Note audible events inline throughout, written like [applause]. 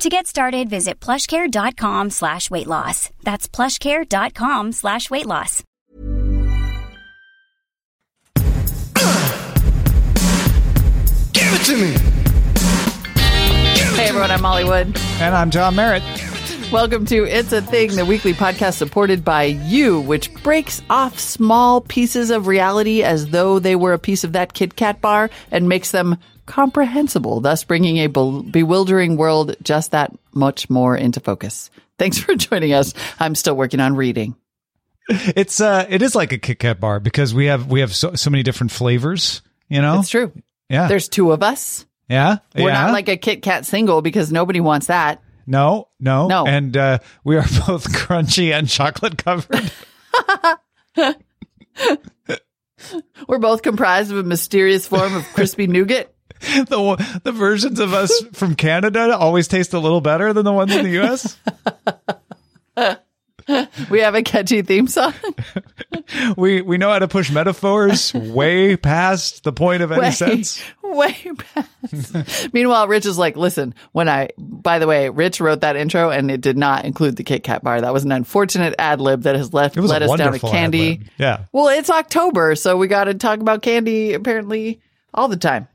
To get started, visit plushcare.com slash weight loss. That's plushcare.com slash weight loss. Give it to me. Hey everyone, I'm Molly Wood. And I'm Tom Merritt. Welcome to It's a Thing, the weekly podcast supported by you, which breaks off small pieces of reality as though they were a piece of that Kit Kat bar and makes them comprehensible, thus bringing a be- bewildering world just that much more into focus. Thanks for [laughs] joining us. I'm still working on reading. It's uh it is like a Kit Kat bar because we have we have so, so many different flavors, you know? It's true. Yeah. There's two of us. yeah. We're yeah. not like a Kit Kat single because nobody wants that. No, no. No. And uh we are [laughs] both crunchy and chocolate covered. [laughs] We're both comprised of a mysterious form of crispy nougat. [laughs] the the versions of us [laughs] from Canada always taste a little better than the ones in the US. [laughs] We have a catchy theme song. we we know how to push metaphors way past the point of any way, sense. way past. Meanwhile, Rich is like, listen, when I, by the way, Rich wrote that intro and it did not include the Kit Kat bar. That was an unfortunate ad lib that has left, It was a led us down a candy. Yeah. Well, it's October, so we got to talk about candy apparently all the time.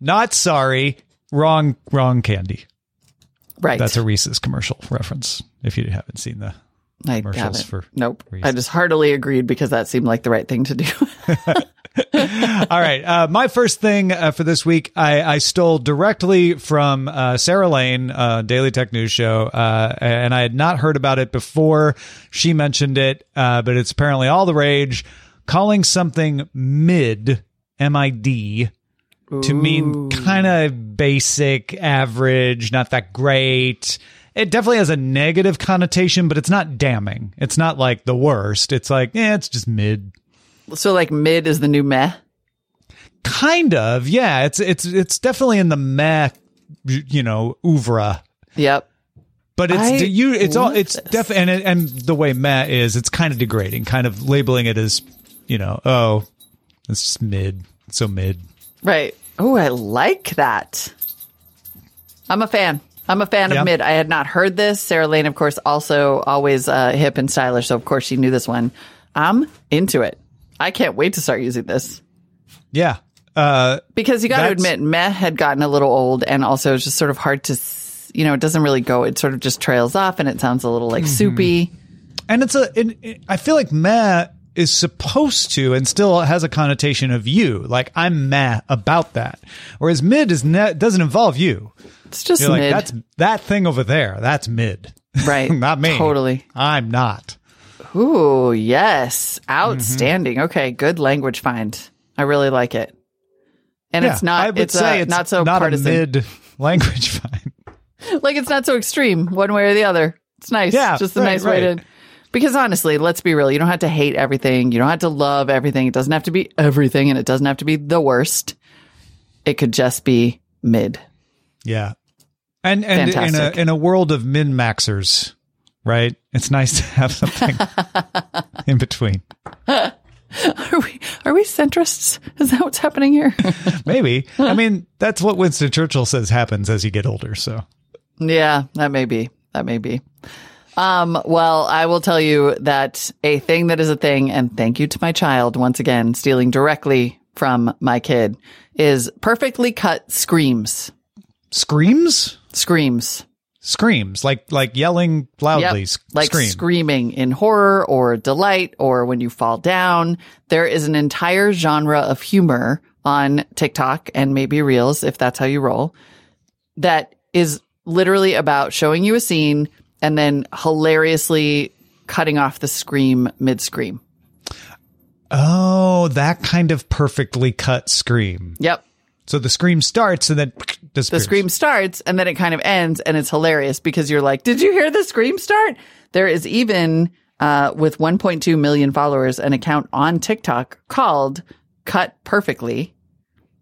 Not sorry. Wrong wrong candy. Right. That's a Reese's commercial reference if you haven't seen the I commercials for Nope. I just heartily agreed because that seemed like the right thing to do. [laughs] All right. Uh, my first thing uh, for this week, I, I stole directly from uh, Sarah Lane, uh, Daily Tech News Show, uh, and I had not heard about it before she mentioned it, uh, but it's apparently all the rage. Calling something mid, M I D, to mean kind of basic, average, not that great. It definitely has a negative connotation, but it's not damning. It's not like the worst. It's like, yeah, it's just mid. so, like, mid is the new meh. Kind of, yeah. It's it's it's definitely in the meh, you know, oeuvre. Yep. But it's I you. It's all. It's definitely and it- and the way meh is, it's kind of degrading. Kind of labeling it as, you know, oh, it's just mid. So mid. Right. Oh, I like that. I'm a fan. I'm a fan Yeah. of mid. I had not heard this. Sarah Lane, of course, also always uh, hip and stylish. So, of course, she knew this one. I'm into it. I can't wait to start using this Yeah. Uh, because you got to admit, meh had gotten a little old and also it's just sort of hard to, you know, it doesn't really go. It sort of just trails off and it sounds a little like soupy. and it's a. It, it- I feel like meh is supposed to and still has a connotation of you. Like I'm meh about that, whereas mid is ne- doesn't involve you. It's just You're like mid. that's that thing over there. That's mid. [laughs] right. not me. Totally. I'm not. Ooh, yes. Outstanding. Okay. Good language find. I really like it. And it's not, I would it's, say uh, it's not so not partisan. a mid [laughs] language find. [laughs] like it's not so extreme one way or the other. It's nice. Yeah, just a right, nice way to. Because honestly, let's be real. You don't have to hate everything. You don't have to love everything. It doesn't have to be everything, and it doesn't have to be the worst. It could just be mid. Yeah. And and in a in a world of min maxers, right? It's nice to have something [laughs] in between. Are we are we centrists? Is that what's happening here? [laughs] Maybe. I mean, that's what Winston Churchill says happens as you get older. So yeah, that may be. That may be. Um, well, I will tell you that a thing that is a thing, and thank you to my child once again, stealing directly from my kid, is perfectly cut screams. screams, Screams. screams like like yelling loudly, Yep. Like scream. screaming in horror or delight or when you fall down. There is an entire genre of humor on TikTok and maybe Reels, if that's how you roll, that is literally about showing you a scene and then hilariously cutting off the scream mid scream. Oh, that kind of perfectly cut scream. Yep. So the scream starts and then The scream starts and then it kind of ends and it's hilarious because you're like, did you hear the scream start? There is even uh, with 1.2 million followers, an account on TikTok called Cut Perfectly,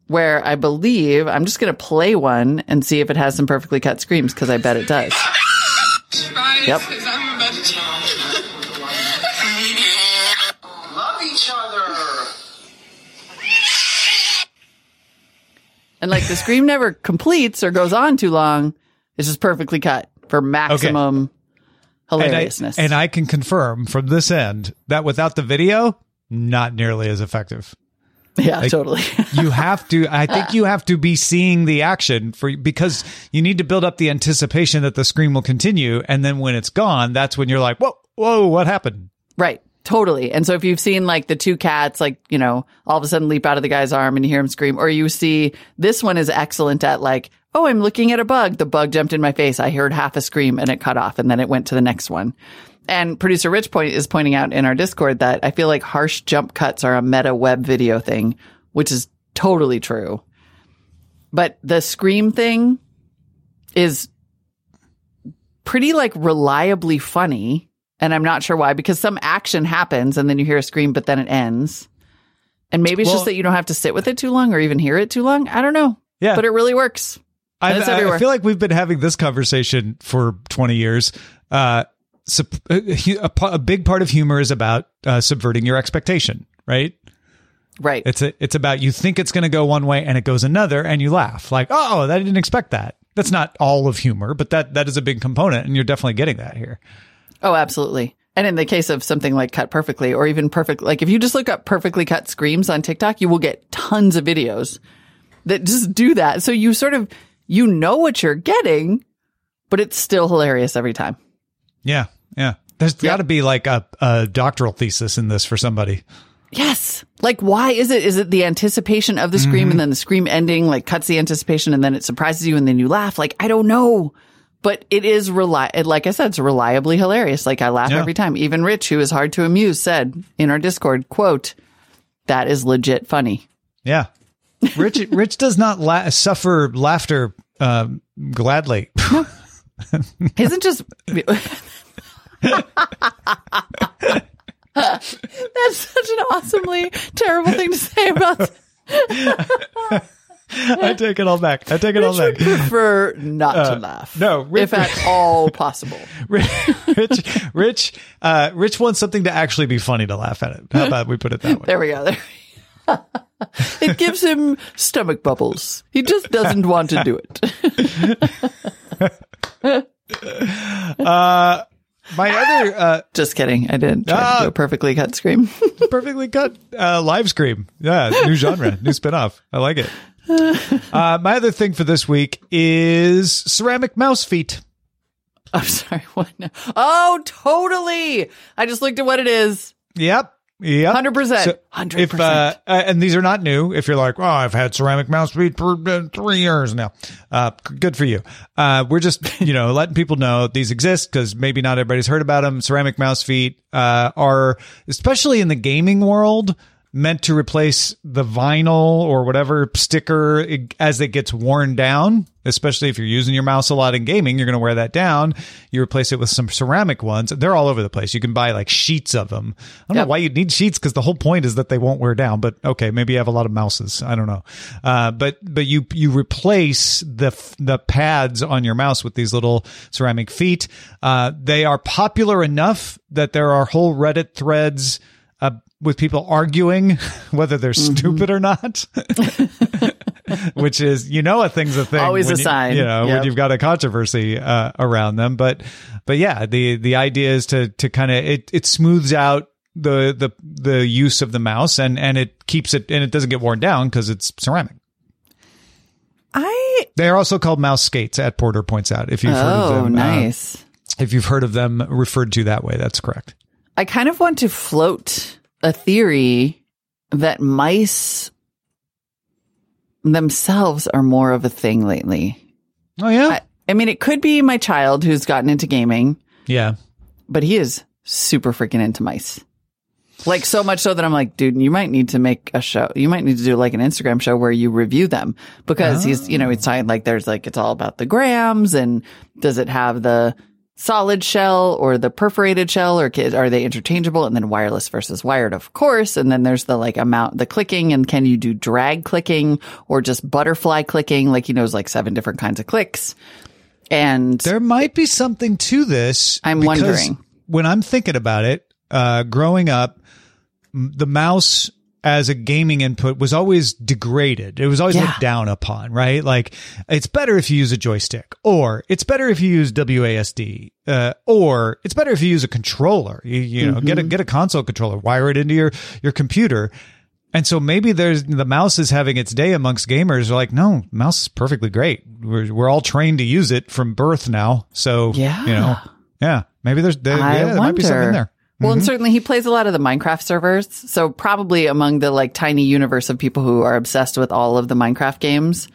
where I believe I'm just going to play one and see if it has some perfectly cut screams because I bet it does. Yep. [laughs] Love each other. And like the scream never completes or goes on too long. It's just perfectly cut for maximum And I, hilariousness. and I can confirm from this end that without the video, not nearly as effective. Yeah, totally. [laughs] You have to, I think you have to be seeing the action for, because you need to build up the anticipation that the scream will continue. And then when it's gone, that's when you're like, whoa, whoa, what happened? Right. Totally. And so if you've seen like the two cats, like, you know, all of a sudden leap out of the guy's arm and you hear him scream, or you see this one is excellent at like, oh, I'm looking at a bug. The bug jumped in my face. I heard half a scream and it cut off and then it went to the next one. And producer Rich point is pointing out in our Discord that I feel like harsh jump cuts are a meta web video thing, which is totally true. But the scream thing is pretty like reliably funny. And I'm not sure why, because some action happens and then you hear a scream, but then it ends. And maybe it's Well- just that you don't have to sit with it too long or even hear it too long. I don't know. Yeah. But it really works. I, I- feel like we've been having this conversation for 20 years. Uh, a, a, a big part of humor is about uh, subverting your expectation, right? Right. It's a, it's about you think it's going to go one way and it goes another, and you laugh like, "Oh, I didn't expect that." That's not all of humor, but that that is a big component, and you're definitely getting that here. Oh, absolutely. And in the case of something like cut perfectly or even perfect, like if you just look up perfectly cut screams on TikTok, you will get tons of videos that just do that. So you sort of, you know what you're getting, but it's still hilarious every time. Yeah, There's got to be like a, a doctoral thesis in this for somebody. Yes. Like, why is it? Is it the anticipation of the scream and then the scream ending, like cuts the anticipation and then it surprises you and then you laugh? Like, I don't know. But it is reli- like I said, it's reliably hilarious. Like I laugh Yeah. every time. Even Rich, who is hard to amuse, said in our Discord, quote, that is legit funny. Yeah, Rich [laughs] Rich does not la- suffer laughter um, gladly. [laughs] Isn't just That's such an awesomely terrible thing to say about [laughs] I take it all back. I take it all Rich would back. [laughs] prefer not to laugh. Uh, no, Rich- if at all possible. [laughs] Rich, Rich, uh, Rich wants something to actually be funny to laugh at it. How about we put it that way? There we go. There. it gives him stomach bubbles. He just doesn't want to do it. My other uh, Just kidding. I didn't try Ah. to do a perfectly cut scream. [laughs] perfectly cut uh, live scream. Yeah, new genre, new spinoff. I like it. Uh, my other thing for this week is ceramic mouse feet. I'm sorry. [laughs] What? now? Oh, totally. I just looked at what it is. Yep. Yep. 100%. So 100%. If, uh, uh, and these are not new. If you're like, oh, I've had ceramic mouse feet for uh, three years now. Uh, good for you. Uh, we're just, [laughs] you know, letting people know these exist because maybe not everybody's heard about them. Ceramic mouse feet, uh, are, especially in the gaming world, meant to replace the vinyl or whatever sticker as it gets worn down. Especially if you're using your mouse a lot in gaming, you're going to wear that down. You replace it with some ceramic ones. They're all over the place. You can buy like sheets of them. I don't Yep. know why you'd need sheets because the whole point is that they won't wear down. But okay, maybe you have a lot of mouses. I don't know. Uh, but but you you replace the f- the pads on your mouse with these little ceramic feet. Uh, they are popular enough that there are whole Reddit threads. Uh, with people arguing [laughs] whether they're Mm-hmm. stupid or not, [laughs] which is you know a thing's a thing. Always a you- sign. You know Yep. when you've got a controversy uh, around them, but but yeah, the the idea is to to kind of it it smooths out the the the use of the mouse and and it keeps it and it doesn't get worn down because it's ceramic. I. They are also called mouse skates. At Porter points out if you've heard of Oh, them. uh, nice. if you've heard of them referred to that way, that's correct. I kind of want to float a theory that mice themselves are more of a thing lately. Oh yeah, I, I mean, it could be my child who's gotten into gaming, yeah. but he is super freaking into mice. Like so much so that I'm like, dude, you might need to make a show. You might need to do like an Instagram show where you review them because he's, you know, it's oh. talking like there's like, it's all about the grams and does it have the solid shell or the perforated shell or are they interchangeable and then wireless versus wired of course and then there's the like amount the clicking and can you do drag clicking or just butterfly clicking like he knows like seven different kinds of clicks and There might be something to this. I'm wondering. When I'm thinking about it, uh, growing up, the mouse as a gaming input was always degraded. It was always Yeah. looked down upon, right? Like it's better if you use a joystick, or it's better if you use WASD, uh, or it's better if you use a controller. You, you know, get a get a console controller, wire it into your your computer. And so maybe there's the mouse is having its day amongst gamers. They're like, no, mouse is perfectly great. We're we're all trained to use it from birth now. So Yeah. you know, yeah, maybe there's there, yeah, there might be something there. Well, and certainly he plays a lot of the Minecraft servers. So probably among the like tiny universe of people who are obsessed with all of the Minecraft games.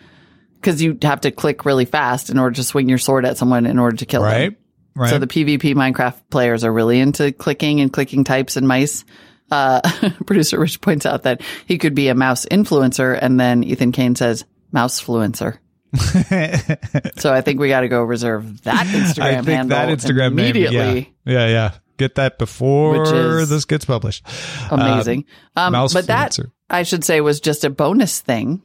Cause you have to click really fast in order to swing your sword at someone in order to kill Right, them. right. So the PvP Minecraft players are really into clicking and clicking types and mice. Uh, [laughs] producer Rich points out that he could be a mouse influencer. And then Ethan Kane says mouse fluencer. [laughs] so I think we got to go reserve that [laughs] Instagram I think handle that Instagram name, immediately. yeah, yeah, yeah. Get that before this gets published. amazing. um, mouse but that. I should say was just a bonus thing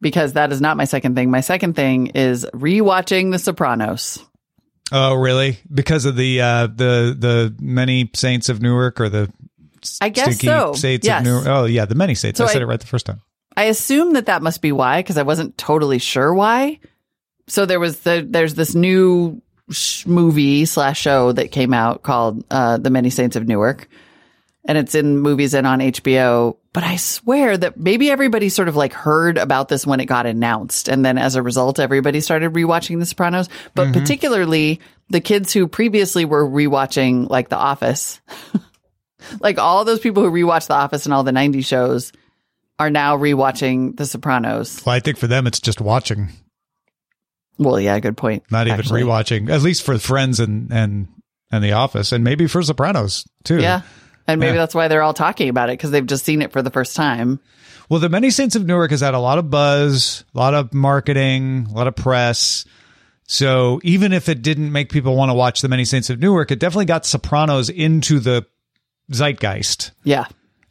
because that is not my second thing. My second thing is rewatching The Sopranos. Oh, really? Because of the uh, the the many saints of Newark or the I guess so. saints Yes. of Newark? Oh, yeah, the many saints. So I said I- it right the first time. I assume that that must be why because I wasn't totally sure why. So there was the there's this new movie slash show that came out called uh, The Many Saints of Newark, and it's in movies and on HBO. But I swear that maybe everybody sort of like heard about this when it got announced, and then as a result, everybody started rewatching The Sopranos. But particularly the kids who previously were rewatching like The Office, [laughs] like all those people who rewatched The Office and all the '90s shows are now rewatching The Sopranos. Well, I think for them it's just watching, Well, yeah, good point. not even actually. rewatching. At least for Friends and and and The Office, and maybe for Sopranos too. Yeah. And maybe Yeah. that's why they're all talking about it because they've just seen it for the first time. Well, the Many Saints of Newark has had a lot of buzz, a lot of marketing, a lot of press. So even if it didn't make people want to watch the Many Saints of Newark, it definitely got Sopranos into the zeitgeist. Yeah.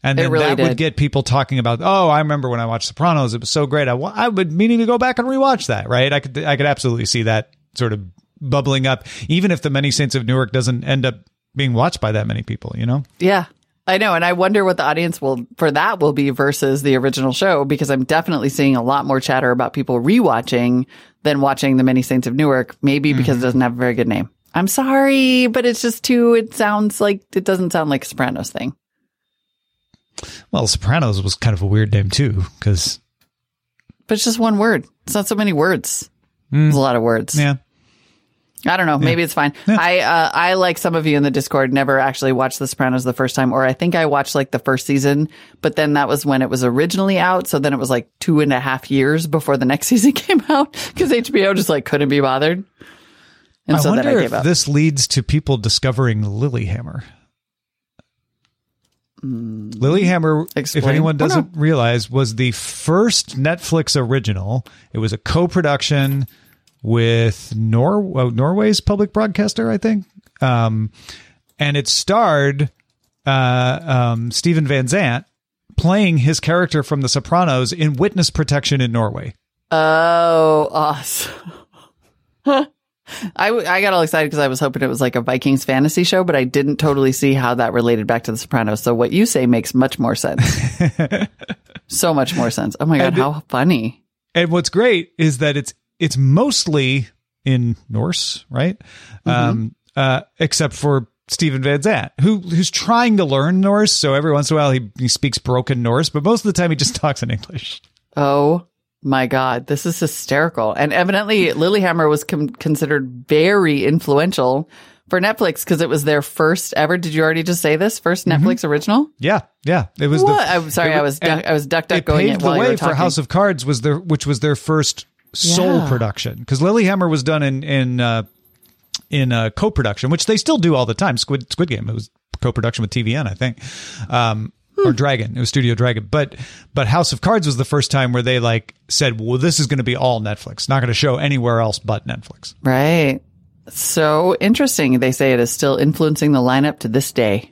And then really that would get people talking about, oh, I remember when I watched Sopranos, it was so great. I, I would meaning to go back and rewatch that, right? I could, I could absolutely see that sort of bubbling up, even if the Many Saints of Newark doesn't end up being watched by that many people, you know? Yeah. I know. And I wonder what the audience will for that will be versus the original show because I'm definitely seeing a lot more chatter about people rewatching than watching The Many Saints of Newark, maybe because it mm-hmm. doesn't have a very good name. I'm sorry, but it's just too, it sounds like, it doesn't sound like a Sopranos thing. Well, Sopranos was kind of a weird name too, because, But it's just one word. It's not so many words. It's a lot of words. yeah. I don't know. Maybe it's fine. I uh, I like some of you in the Discord never actually watched The Sopranos the first time, or I think I watched like the first season, but then that was when it was originally out. So then it was like two and a half years before the next [laughs] season came out because HBO just like couldn't be bothered. And I so then wonder I if gave up. this leads to people discovering Lilyhammer. Lilyhammer, if Hmm. Explain. anyone Well, no. doesn't realize, was the first Netflix original. It was a co-production with Nor- uh, Norway's public broadcaster, I think, um, and it starred uh, um, Steven Van Zandt playing his character from The Sopranos in witness protection in Norway. oh, awesome. [laughs] I, w- I got all excited because I was hoping it was like a Vikings fantasy show, but I didn't totally see how that related back to The Sopranos. So what you say makes much more sense. [laughs] so much more sense. Oh my God, And- how funny. And what's great is that it's it's mostly in Norse, right? Mm-hmm. Um, uh, except for Steven Van Zandt, who who's trying to learn Norse. So every once in a while he, he speaks broken Norse, but most of the time he just [laughs] talks in English. Oh my God, this is hysterical. And evidently, Lilyhammer was com- considered very influential for Netflix because it was their first ever. Did you already just say this? 1st Netflix original? Yeah, yeah. It was What? the. I'm sorry, it I was duck, I was duck duck going paved it the way for. House of Cards was their which was their first sole Yeah. production because Lilyhammer was done in in uh, in uh, co-production, which they still do all the time. Squid Squid Game it was co-production with TVN, I think, um. Or Dragon. It was Studio Dragon, but but House of Cards was the first time where they like said, well, this is going to be all Netflix, not going to show anywhere else but Netflix. right. So interesting. They say it is still influencing the lineup to this day.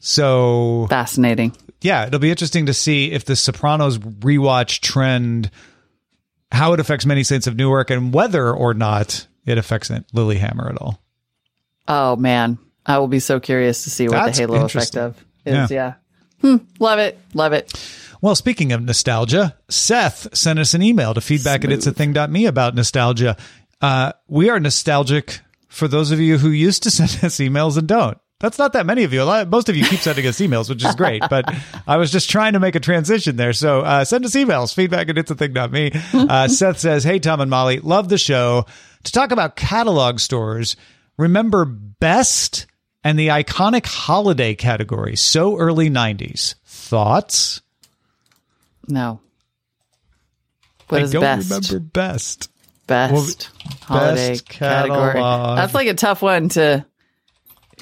So Fascinating. yeah, it'll be interesting to see if the Sopranos rewatch trend, how it affects Many Saints of Newark, and whether or not it affects Lilyhammer at all. Oh man, I will be so curious to see what That's the halo effect of is. Yeah. Hmm, love it. Love it. Well, speaking of nostalgia, Seth sent us an email to feedback at it's a thing.me about nostalgia. Uh, we are nostalgic for those of you who used to [laughs] send us emails and don't. That's not that many of you. A lot, most of you keep sending us emails, which is great. But I was just trying to make a transition there. So uh, send us emails, feedback at it's a thing.me. Uh, [laughs] Seth says, Hey, Tom and Molly, love the show. To talk about catalog stores, remember Best and the iconic holiday category, so early 90s. Thoughts? No. What I is don't best? remember best. Best holiday best category. catalog. That's like a tough one to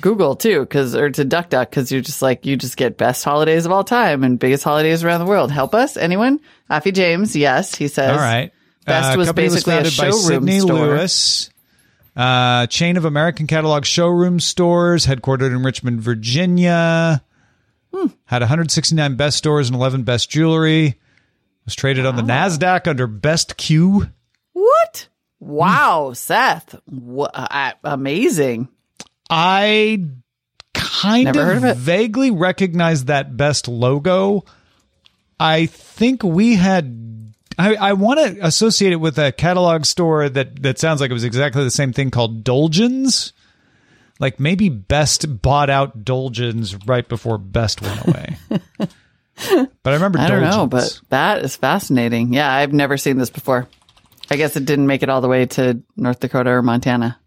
Google too, because or to duck duck, because you're just like you just get best holidays of all time and biggest holidays around the world. Help us, anyone? Affy James, yes, he says. All right. Best Uh, was basically a founded by showroom Sydney store. Lewis. Uh, chain of American catalog showroom stores, headquartered in Richmond, Virginia. Hmm. Had 169 best stores and 11 best jewelry. Was traded on the Nasdaq under Best Q. What? Wow, Seth, Wha I, amazing. I kind Never of, of vaguely recognize that best logo. I think we had. I, I want to associate it with a catalog store that that sounds like it was exactly the same thing called Dolgens. Like maybe Best bought out Dolgens right before Best went away. [laughs] but I remember. I don't know, but that is fascinating. Yeah, I've never seen this before. I guess it didn't make it all the way to North Dakota or Montana.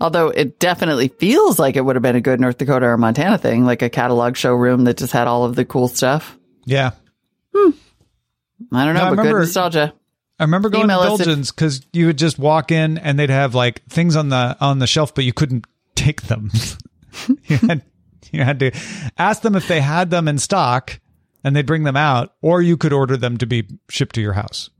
Although it definitely feels like it would have been a good North Dakota or Montana thing, like a catalog showroom that just had all of the cool stuff. yeah, hmm. I don't know, No, I remember- nostalgia. I remember going Email to Dolgens because you would just walk in and they'd have like things on the on the shelf, but you couldn't take them. [laughs] you had you had to ask them if they had them in stock, and they'd bring them out, or you could order them to be shipped to your house.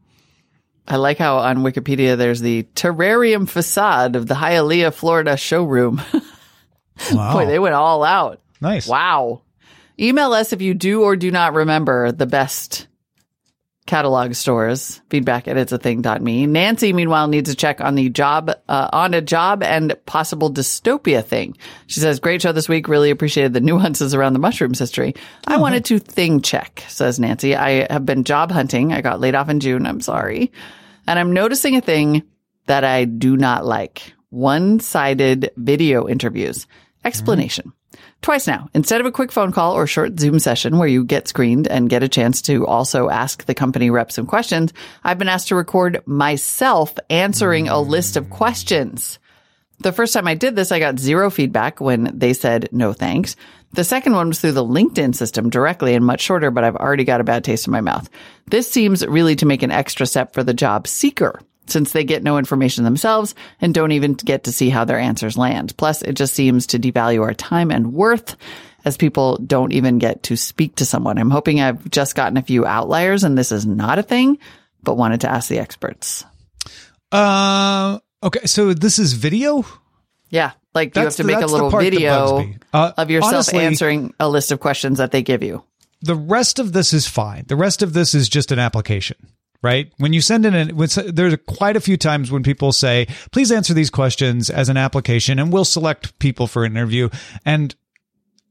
I like how on Wikipedia there's the terrarium facade of the Hialeah, Florida showroom. [laughs] Wow, Boy, they went all out. nice. Wow. Email us if you do or do not remember the best catalog stores. Feedback at it's a thing.me. Nancy, meanwhile, needs to check on the job, uh, on a job and possible dystopia thing. She says, great show this week. Really appreciated the [laughs] nuances around the mushrooms history. I wanted to thing check, says Nancy. I have been job hunting. I got laid off in June. I'm sorry. And I'm noticing a thing that I do not like. One-sided video interviews. Explanation. Twice now, instead of a quick phone call or short Zoom session where you get screened and get a chance to also ask the company rep some questions, I've been asked to record myself answering a list of questions. The first time I did this, I got zero feedback when they said no thanks. The second one was through the LinkedIn system directly and much shorter, but I've already got a bad taste in my mouth. This seems really to make an extra step for the job seeker since they get no information themselves and don't even get to see how their answers land. Plus, it just seems to devalue our time and worth as people don't even get to speak to someone. I'm hoping I've just gotten a few outliers and this is not a thing, but wanted to ask the experts. Uh, okay, so this is video. Yeah. Like you have That's to the- make a little video. Uh, of yourself honestly- answering a list of questions that they give you. the rest of this is fine. The rest of this is just an application, right? When you send in an, when, there's quite a few times when people say, please answer these questions as an application and we'll select people for an interview. And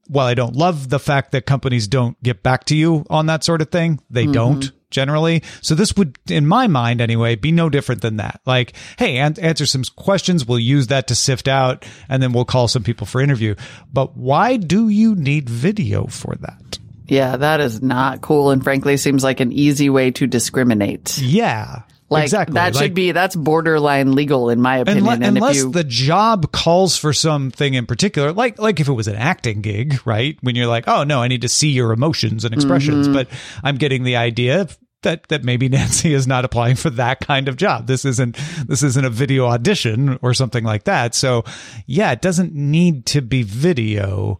while I don't love the fact that companies don't get back to you on that sort of thing, they mm-hmm. don't generally. So this would, in my mind anyway, be no different than that. Like, hey, an- answer some questions. We'll use that to sift out and then we'll call some people for interview. But why do you need video for that? Yeah, that is not cool and frankly seems like an easy way to discriminate. Yeah. Like exactly. that should Like, be that's borderline legal in my opinion. unle- and unless you the job calls for something in particular, like like if it was an acting gig, right? When you're like, oh no, I need to see your emotions and expressions, Mm-hmm. but I'm getting the idea that that maybe [laughs] Nancy is not applying for that kind of job. This isn't this isn't a video audition or something like that. So yeah, it doesn't need to be video.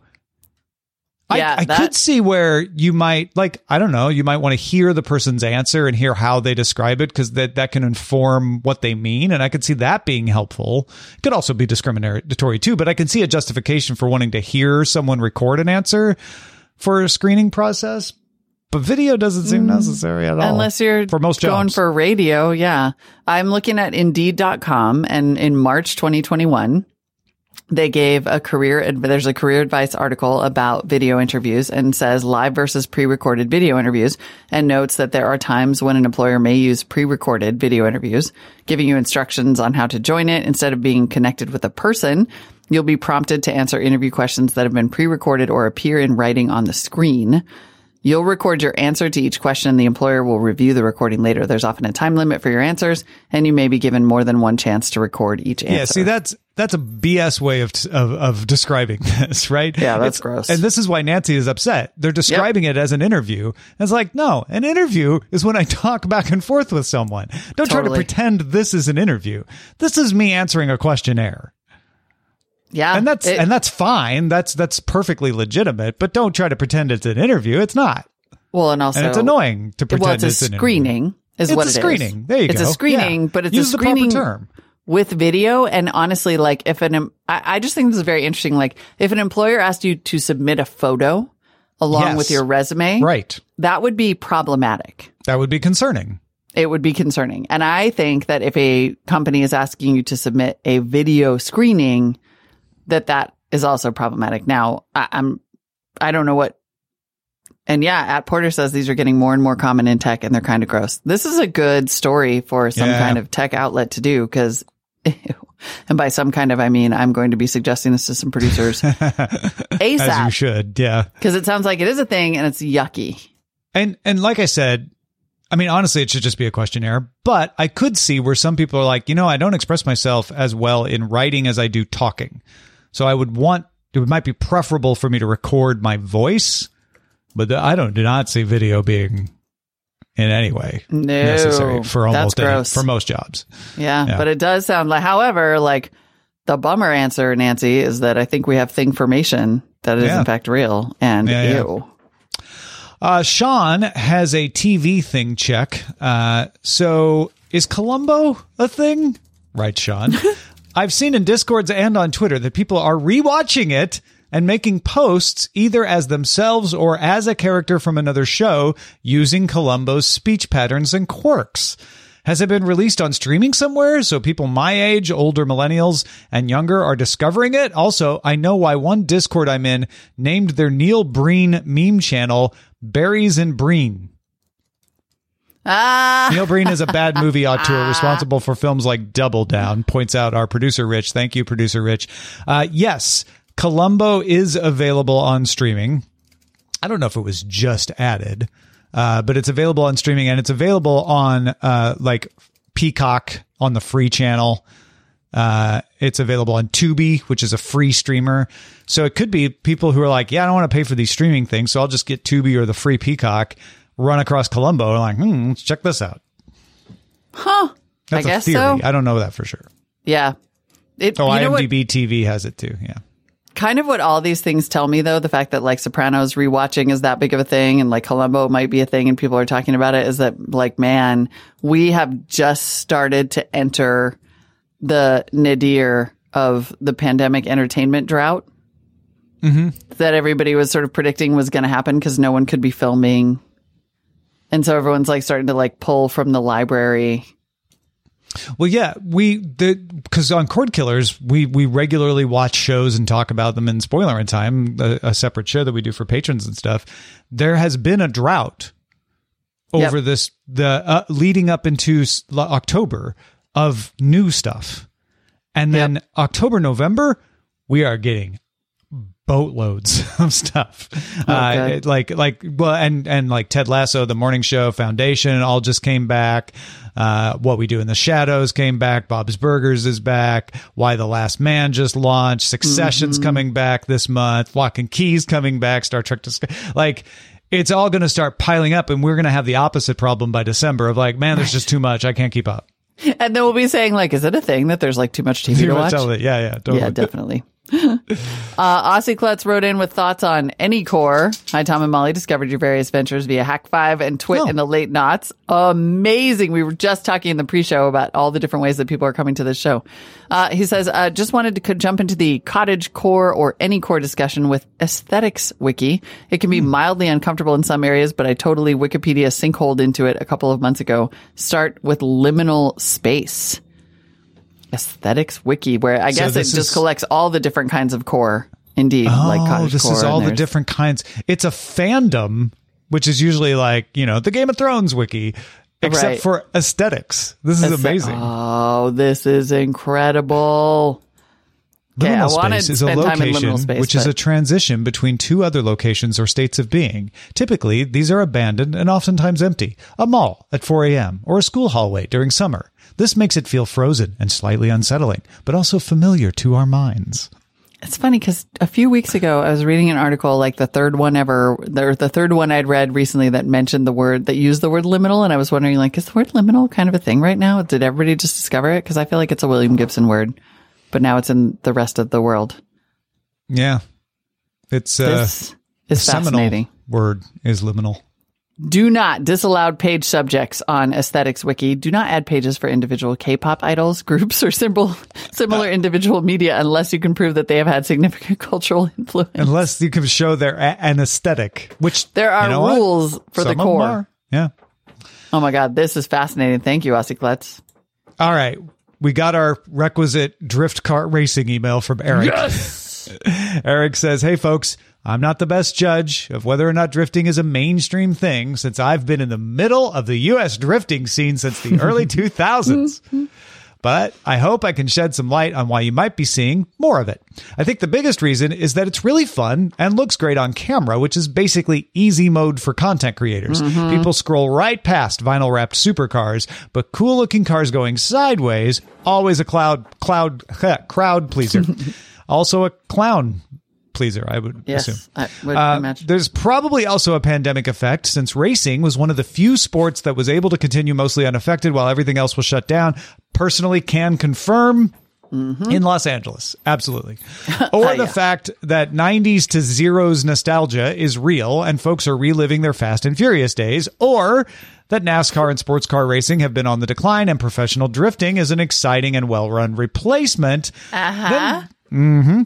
Yeah, I, I that- could see where you might like I don't know you might want to hear the person's answer and hear how they describe it because that that can inform what they mean and I could see that being helpful. It could also be discriminatory too, but I can see a justification for wanting to hear someone record an answer for a screening process. But video doesn't seem mm, necessary at all, Unless you're for most going jobs. for radio, yeah. I'm looking at Indeed.com, and in March 2021, they gave a career. There's a career advice article about video interviews and says live versus pre-recorded video interviews, and notes that there are times when an employer may use pre-recorded video interviews, giving you instructions on how to join it instead of being connected with a person. You'll be prompted to answer interview questions that have been pre-recorded or appear in writing on the screen. You'll record your answer to each question. The employer will review the recording later. There's often a time limit for your answers, and you may be given more than one chance to record each answer. Yeah, see that's that's a BS way of of, of describing [laughs] this, right? Yeah, that's It's- gross. And this is why Nancy is upset. They're describing it as an interview. It's like, no, an interview is when I talk back and forth with someone. Don't try to pretend this is an interview. This is me answering a questionnaire. Yeah, And that's it- and that's fine. That's that's perfectly legitimate, but don't try to pretend it's an interview. It's not. well, and also And it's annoying to pretend well, it's a it's screening. Is It's what a it is. screening. There you it's go. It's a screening, Yeah. but it's Use a screening term. with video. And honestly, like if an, em- I, I just think this is very interesting. Like if an employer asked you to submit a photo along Yes. with your resume, Right. that would be problematic. That would be concerning. it would be concerning. And I think that if a company is asking you to submit a video screening, that that is also problematic. Now, I, I'm, I don't know what, and yeah, at Porter says these are getting more and more common in tech and they're kind of gross. This is a good story for some Yeah. kind of tech outlet to do because, [laughs] and by some kind of, I mean, I'm going to be suggesting this to some producers [laughs] As you should. Yeah. because it sounds like it is a thing and it's yucky. And and like I said, I mean honestly it should just be a questionnaire, but I could see where some people are like, you know, I don't express myself as well in writing as I do talking. So I would want it might be preferable for me to record my voice, but I don't do not see video being in any way No, necessary for almost any, for most jobs. Yeah, Yeah. but it does sound like, however, like the bummer answer, Nancy, is that I think we have thing formation that is Yeah. in fact real. And yeah. ew. Uh, Sean has a TV thing check. Uh, so is Columbo a thing? Right, Sean. [laughs] I've seen in Discords and on Twitter that people are rewatching it and making posts either as themselves or as a character from another show using Columbo's speech patterns and quirks. Has it been released on streaming somewhere so people my age, older millennials, and younger are discovering it? Also, I know why one Discord I'm in named their Neil Breen meme channel Berries and Breen. Ah, Neil Breen is a bad movie [laughs] auteur responsible for films like Double Down, points out our producer Rich. Thank you, producer Rich. Uh, yes, Columbo is available on streaming. I don't know if it was just added, uh, but it's available on streaming and it's available on uh, like Peacock on the free channel. Uh, it's available on Tubi, which is a free streamer. So it could be people who are like, yeah, I don't want to pay for these streaming things, so I'll just get Tubi or the free Peacock, run across Columbo, and like, hmm, let's check this out. huh. That's I guess a theory. so. I don't know that for sure. Yeah. It, Oh, you know what, IMDb TV has it too. Yeah. kind of what all these things tell me though, the fact that like Sopranos rewatching is that big of a thing and like Columbo might be a thing and people are talking about it is that like, man, we have just started to enter the nadir of the pandemic entertainment drought that everybody was sort of predicting was going to happen because no one could be filming. And so everyone's like starting to like pull from the library. Well, yeah, we the because on Cord Killers we we regularly watch shows and talk about them in Spoiler in Time, a, a separate show that we do for patrons and stuff. There has been a drought over Yep. this the uh, leading up into October of new stuff, and then October November we are getting boatloads [laughs] of stuff. Uh, like like well and and like Ted Lasso, the morning show, Foundation, all just came back. Uh, what we do in the shadows came back. Bob's Burgers is back. Y: The Last Man just launched. Succession's coming back this month. Locke and Key's coming back. Star Trek Discovery. Like it's all going to start piling up, and we're going to have the opposite problem by December of like, man, there's just too much. I can't keep up. [laughs] And then we'll be saying like, is it a thing that there's like too much TV to watch? Yeah, yeah, totally. Yeah, definitely. Uh, Aussie Klutz wrote in with thoughts on any core. Hi, Tom and Molly. Discovered your various ventures via Hak5 and TWiT Oh. in the late knots. Amazing. We were just talking in the pre-show about all the different ways that people are coming to this show. Uh, he says, uh, just wanted to could jump into the cottage core or any core discussion with aesthetics wiki. It can be mildly uncomfortable in some areas, but I totally Wikipedia sinkholed into it a couple of months ago. Start with liminal space. Aesthetics wiki, where I So guess it just is- collects all the different kinds of core. Indeed, like oh, cottage this is all the different kinds. It's a fandom, which is usually like you know the Game of Thrones wiki, except Right. for aesthetics. This is Aesthet- amazing. Oh, this is incredible. Liminal space is a spend time in location space, which is a transition between two other locations or states of being. Typically, these are abandoned and oftentimes empty. A mall at 4 a.m. or a school hallway during summer. This makes it feel frozen and slightly unsettling, but also familiar to our minds. It's funny because a few weeks ago I was reading an article, like the third one ever, or the third one I'd read recently that mentioned the word that used the word liminal, and I was wondering, like, is the word liminal kind of a thing right now? Did everybody just discover it? Because I feel like it's a William Gibson word, but now it's in the rest of the world. Yeah. It's uh, This is fascinating. word is liminal. Do not disallowed page subjects on aesthetics wiki. Do not add pages for individual K-pop idols, [laughs] groups, or simple, similar uh, individual media unless you can prove that they have had significant [laughs] cultural influence. Unless you can show their a- an aesthetic, which There are you know what? rules for the Some of them core. Yeah. Oh my God, this is fascinating. Thank you, Aussie Klutz. All right. We got our requisite drift cart racing email from Eric. Yes! [laughs] Eric says, Hey, folks, I'm not the best judge of whether or not drifting is a mainstream thing since I've been in the middle of the U.S. drifting scene since the early [laughs] 2000s. But I hope I can shed some light on why you might be seeing more of it. I think the biggest reason is that it's really fun and looks great on camera, which is basically easy mode for content creators. Mm-hmm. People scroll right past vinyl wrapped supercars, but cool looking cars going sideways, always a cloud, cloud, [laughs] crowd pleaser. [laughs] also a clown pleaser, I would Yes, assume. I would Uh, imagine. there's probably also a pandemic effect since racing was one of the few sports that was able to continue mostly unaffected while everything else was shut down. Personally, can confirm in Los Angeles. Absolutely. [laughs] Or the Yeah. fact that 90s to zeros nostalgia is real and folks are reliving their Fast and Furious days. Or that NASCAR and sports car racing have been on the decline and professional drifting is an exciting and well run replacement. Uh-huh. Then Mm-hmm.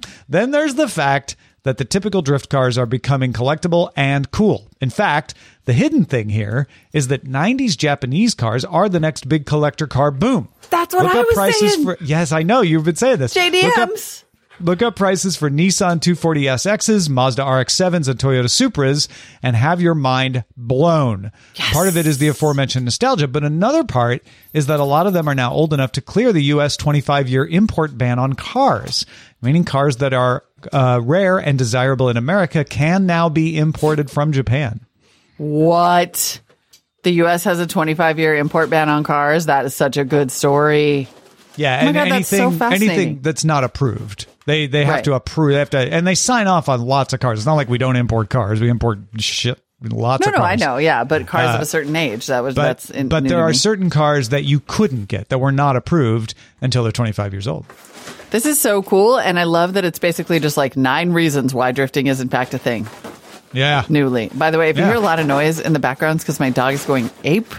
there's the fact that the typical drift cars are becoming collectible and cool. In fact, the hidden thing here is that 90s Japanese cars are the next big collector car boom. That's what Look I up was prices saying. for Yes, I know you've been saying this. Look up, JDMs. look up prices for Nissan 240SXs, Mazda RX-7s, and Toyota Supras and have your mind blown. Part of it is the aforementioned nostalgia, but another part is that a lot of them are now old enough to clear the US 25-year import ban on cars, meaning cars that are uh, rare and desirable in America can now be imported from Japan. What? The U.S. has a 25 year import ban on cars. That is such a good story. Yeah, Oh and God, that's so anything anything that's not approved. They they have Right. to approve. They have to, and they sign off on lots of cars. It's not like we don't import cars. We import shit, lots No, of no, cars. I know. Yeah, but cars of uh, a certain age. That was But that's in, but there are certain cars that you couldn't get that were not approved until they're 25 years old. This is so cool, and I love that it's basically just like nine reasons why drifting is in fact a thing. Yeah. Newly. By the way, if you hear a lot of noise in the background, because my dog is going ape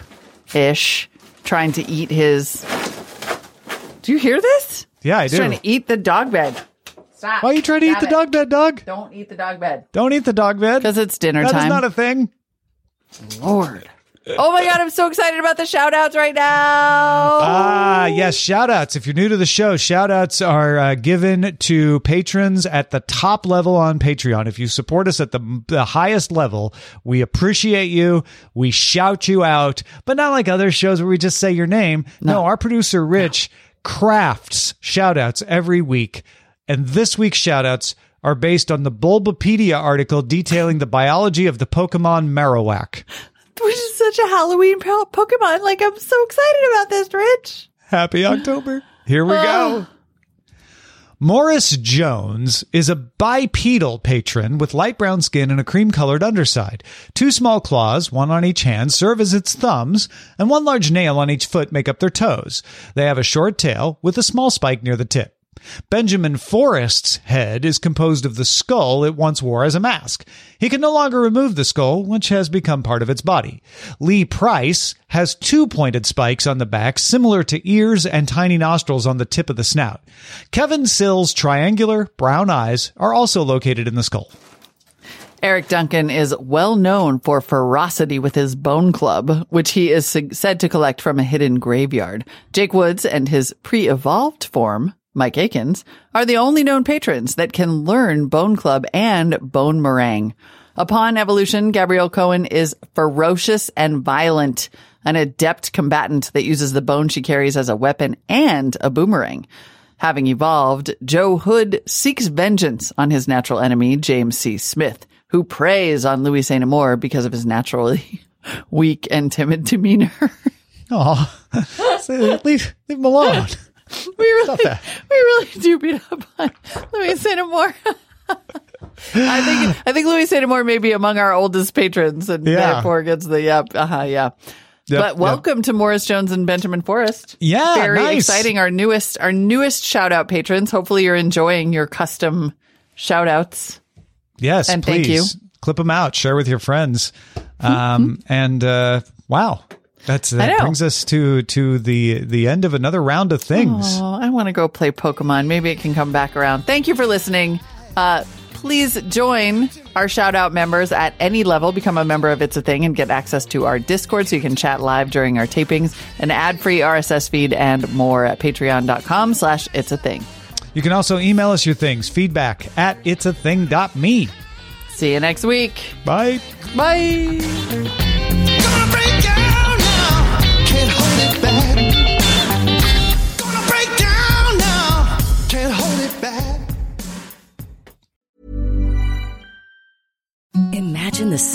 ish, trying to eat his. Do you hear this? Yeah, I He's do. trying to eat the dog bed. Stop. Why are you trying to eat Stop the it. dog bed, dog? Don't eat the dog bed. Don't eat the dog bed. Because it's dinner time. That is time. not a thing. Lord. Oh my God, I'm so excited about the shout outs right now. Ah, yes, shout outs. If you're new to the show, shout outs are uh, given to patrons at the top level on Patreon. If you support us at the, the highest level, we appreciate you. We shout you out, but not like other shows where we just say your name. No, our producer, Rich, crafts shout outs every week. And this week's shoutouts are based on the Bulbapedia article detailing the biology of the Pokemon Marowak. Which is such a Halloween po- Pokemon. Like, I'm so excited about this, Rich. Happy October. Here we go. Morris Jones is a bipedal patron with light brown skin and a cream colored underside. Two small claws, one on each hand, serve as its thumbs, and one large nail on each foot make up their toes. They have a short tail with a small spike near the tip. Benjamin Forrest's head is composed of the skull it once wore as a mask. He can no longer remove the skull, which has become part of its body. Lee Price has two pointed spikes on the back, similar to ears and tiny nostrils on the tip of the snout. Kevin Sill's triangular brown eyes are also located in the skull. Eric Duncan is well known for ferocity with his bone club, which he is said to collect from a hidden graveyard. Jake Woods and his pre-evolved form, Mike Akins, are the only known patrons that can learn bone club and Bonemerang. Upon evolution, Gabrielle Cohen is ferocious and violent, an adept combatant that uses the bone she carries as a weapon and a boomerang. Having evolved, Joe Hood seeks vengeance on his natural enemy, James C. Smith who preys on Louis Saint Amour because of his naturally [laughs] weak and timid demeanor. [laughs] Oh, leave, leave him alone. [laughs] we really, we really do beat up on Louis Saint I think I think Louis Saint may be among our oldest patrons, and yeah. therefore gets the yep, uh huh, yeah. Yep, but welcome yep. to Morris Jones and Benjamin Forrest. Yeah, very nice. exciting. Our newest, our newest shout out patrons. Hopefully, you're enjoying your custom shout outs. Yes, and please. thank you. Clip them out, share with your friends. Um, and uh, wow, that's that brings us to to the the end of another round of things. Oh, I want to go play Pokemon. Maybe it can come back around. Thank you for listening. Uh, please join our shout out members at any level. Become a member of It's a Thing and get access to our Discord so you can chat live during our tapings, an ad free RSS feed, and more at patreon.com slash it's a thing. You can also email us your things, feedback at it's a it'sathing.me. See you next week. Bye. Bye.